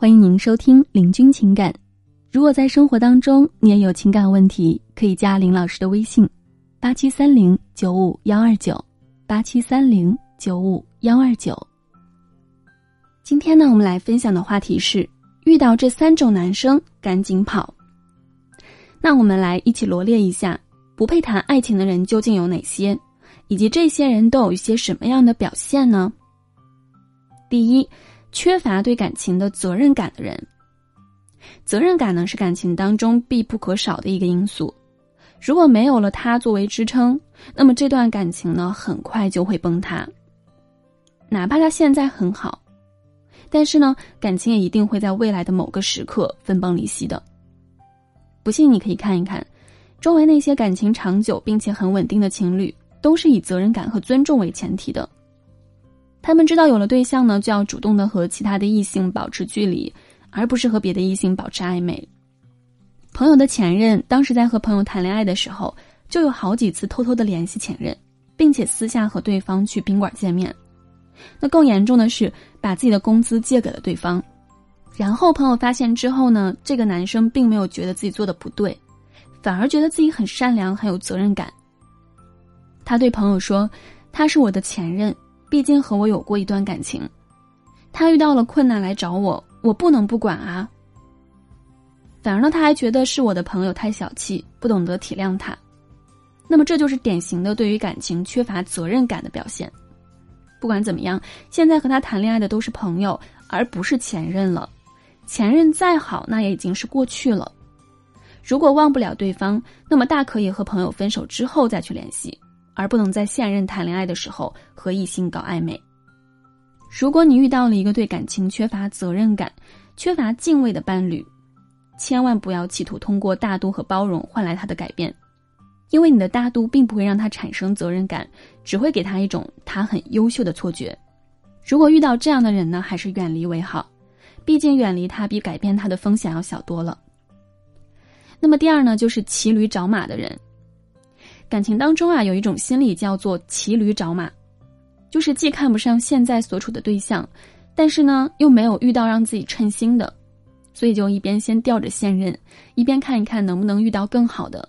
欢迎您收听《领军情感》。如果在生活当中你也有情感问题，可以加林老师的微信：八七三零九五幺二九，八七三零九五幺二九。今天呢，我们来分享的话题是：遇到这三种男生赶紧跑。那我们来一起罗列一下，不配谈爱情的人究竟有哪些，以及这些人都有一些什么样的表现呢？第一，缺乏对感情的责任感的人。责任感呢是感情当中必不可少的一个因素，如果没有了它作为支撑，那么这段感情呢很快就会崩塌。哪怕他现在很好，但是呢感情也一定会在未来的某个时刻分崩离析的。不信你可以看一看，周围那些感情长久并且很稳定的情侣，都是以责任感和尊重为前提的。他们知道有了对象呢，就要主动的和其他的异性保持距离，而不是和别的异性保持暧昧。朋友的前任当时在和朋友谈恋爱的时候，就有好几次偷偷的联系前任，并且私下和对方去宾馆见面。那更严重的是，把自己的工资借给了对方。然后朋友发现之后呢，这个男生并没有觉得自己做的不对，反而觉得自己很善良，很有责任感。他对朋友说：“他是我的前任。”毕竟和我有过一段感情，他遇到了困难来找我，我不能不管啊。反而呢，他还觉得是我的朋友太小气，不懂得体谅他。那么这就是典型的对于感情缺乏责任感的表现。不管怎么样，现在和他谈恋爱的都是朋友，而不是前任了。前任再好，那也已经是过去了。如果忘不了对方，那么大可以和朋友分手之后再去联系。而不能在现任谈恋爱的时候和异性搞暧昧。如果你遇到了一个对感情缺乏责任感、缺乏敬畏的伴侣，千万不要企图通过大度和包容换来他的改变，因为你的大度并不会让他产生责任感，只会给他一种他很优秀的错觉。如果遇到这样的人呢，还是远离为好，毕竟远离他比改变他的风险要小多了。那么第二呢，就是骑驴找马的人。感情当中啊，有一种心理叫做骑驴找马，就是既看不上现在所处的对象，但是呢又没有遇到让自己称心的，所以就一边先吊着现任，一边看一看能不能遇到更好的。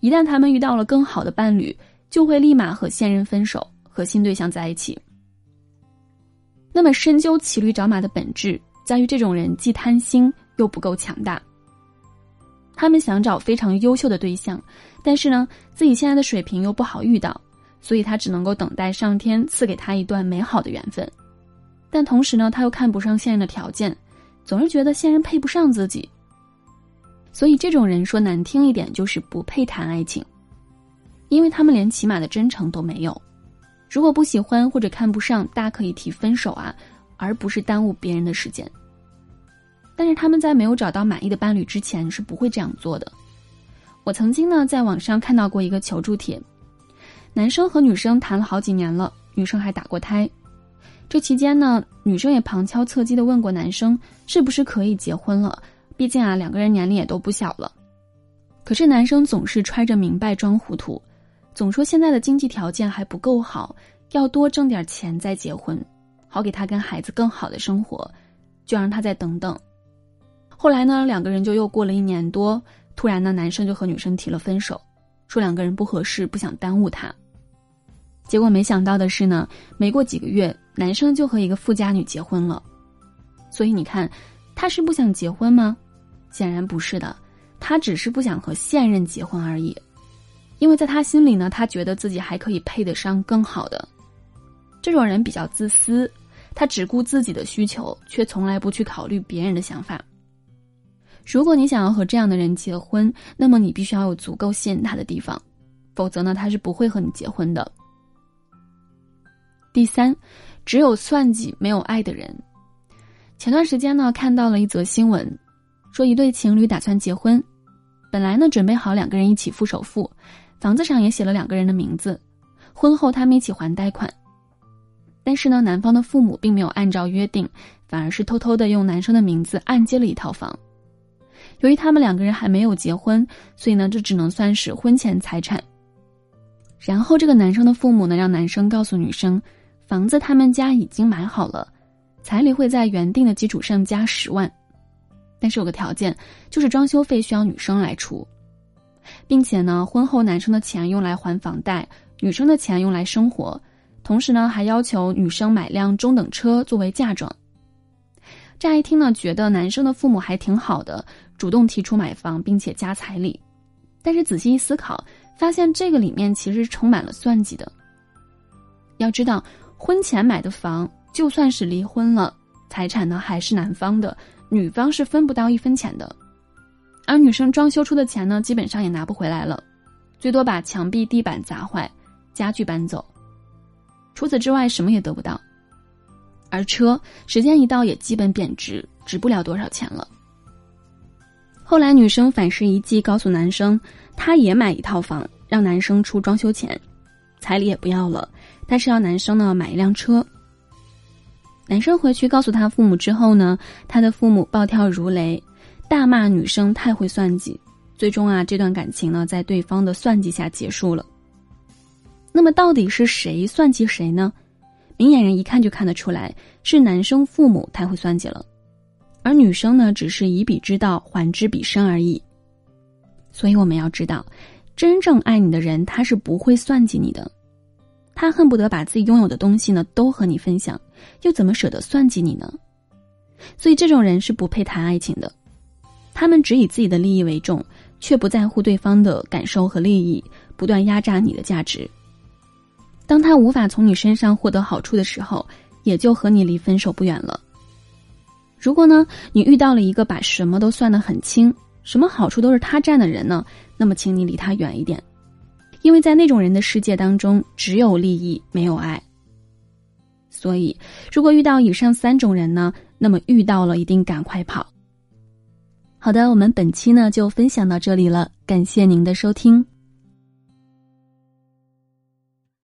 一旦他们遇到了更好的伴侣，就会立马和现任分手，和新对象在一起。那么深究骑驴找马的本质，在于这种人既贪心又不够强大。他们想找非常优秀的对象，但是呢，自己现在的水平又不好遇到，所以他只能够等待上天赐给他一段美好的缘分。但同时呢，他又看不上现任的条件，总是觉得现任配不上自己。所以这种人说难听一点，就是不配谈爱情，因为他们连起码的真诚都没有。如果不喜欢或者看不上，大可以提分手啊，而不是耽误别人的时间。但是他们在没有找到满意的伴侣之前是不会这样做的。我曾经呢在网上看到过一个求助帖，男生和女生谈了好几年了，女生还打过胎。这期间呢，女生也旁敲侧击的问过男生是不是可以结婚了，毕竟啊两个人年龄也都不小了。可是男生总是揣着明白装糊涂，总说现在的经济条件还不够好，要多挣点钱再结婚，好给他跟孩子更好的生活，就让他再等等。后来呢，两个人就又过了一年多，突然呢，男生就和女生提了分手，说两个人不合适，不想耽误他。结果没想到的是呢，没过几个月，男生就和一个富家女结婚了。所以你看，他是不想结婚吗？显然不是的，他只是不想和现任结婚而已。因为在他心里呢，他觉得自己还可以配得上更好的。这种人比较自私，他只顾自己的需求，却从来不去考虑别人的想法。如果你想要和这样的人结婚，那么你必须要有足够吸引他的地方，否则呢，他是不会和你结婚的。第三，只有算计没有爱的人。前段时间呢，看到了一则新闻，说一对情侣打算结婚，本来呢准备好两个人一起付首付，房子上也写了两个人的名字，婚后他们一起还贷款。但是呢，男方的父母并没有按照约定，反而是偷偷的用男生的名字按揭了一套房。由于他们两个人还没有结婚，所以呢，这只能算是婚前财产。然后这个男生的父母呢，让男生告诉女生，房子他们家已经买好了，彩礼会在原定的基础上加十万，但是有个条件，就是装修费需要女生来出，并且呢，婚后男生的钱用来还房贷，女生的钱用来生活，同时呢，还要求女生买辆中等车作为嫁妆。乍一听呢，觉得男生的父母还挺好的，主动提出买房并且加彩礼，但是仔细一思考，发现这个里面其实充满了算计的。要知道，婚前买的房。就算是离婚了，财产呢还是男方的，女方是分不到一分钱的。而女生装修出的钱呢，基本上也拿不回来了，最多把墙壁、地板砸坏，家具搬走。除此之外，什么也得不到。而车，时间一到也基本贬值，值不了多少钱了。后来女生反噬一计，告诉男生，她也买一套房，让男生出装修钱，彩礼也不要了，但是要男生呢买一辆车。男生回去告诉他父母之后呢，他的父母暴跳如雷，大骂女生太会算计。最终啊，这段感情呢，在对方的算计下结束了。那么，到底是谁算计谁呢？明眼人一看就看得出来，是男生父母太会算计了，而女生呢，只是以彼之道还之彼身而已。所以，我们要知道，真正爱你的人，他是不会算计你的。他恨不得把自己拥有的东西呢都和你分享，又怎么舍得算计你呢？所以这种人是不配谈爱情的。他们只以自己的利益为重，却不在乎对方的感受和利益，不断压榨你的价值。当他无法从你身上获得好处的时候，也就和你离分手不远了。如果呢，你遇到了一个把什么都算得很清，什么好处都是他占的人呢，那么请你离他远一点。因为在那种人的世界当中，只有利益，没有爱。所以，如果遇到以上三种人呢，那么遇到了一定赶快跑。好的，我们本期呢就分享到这里了，感谢您的收听。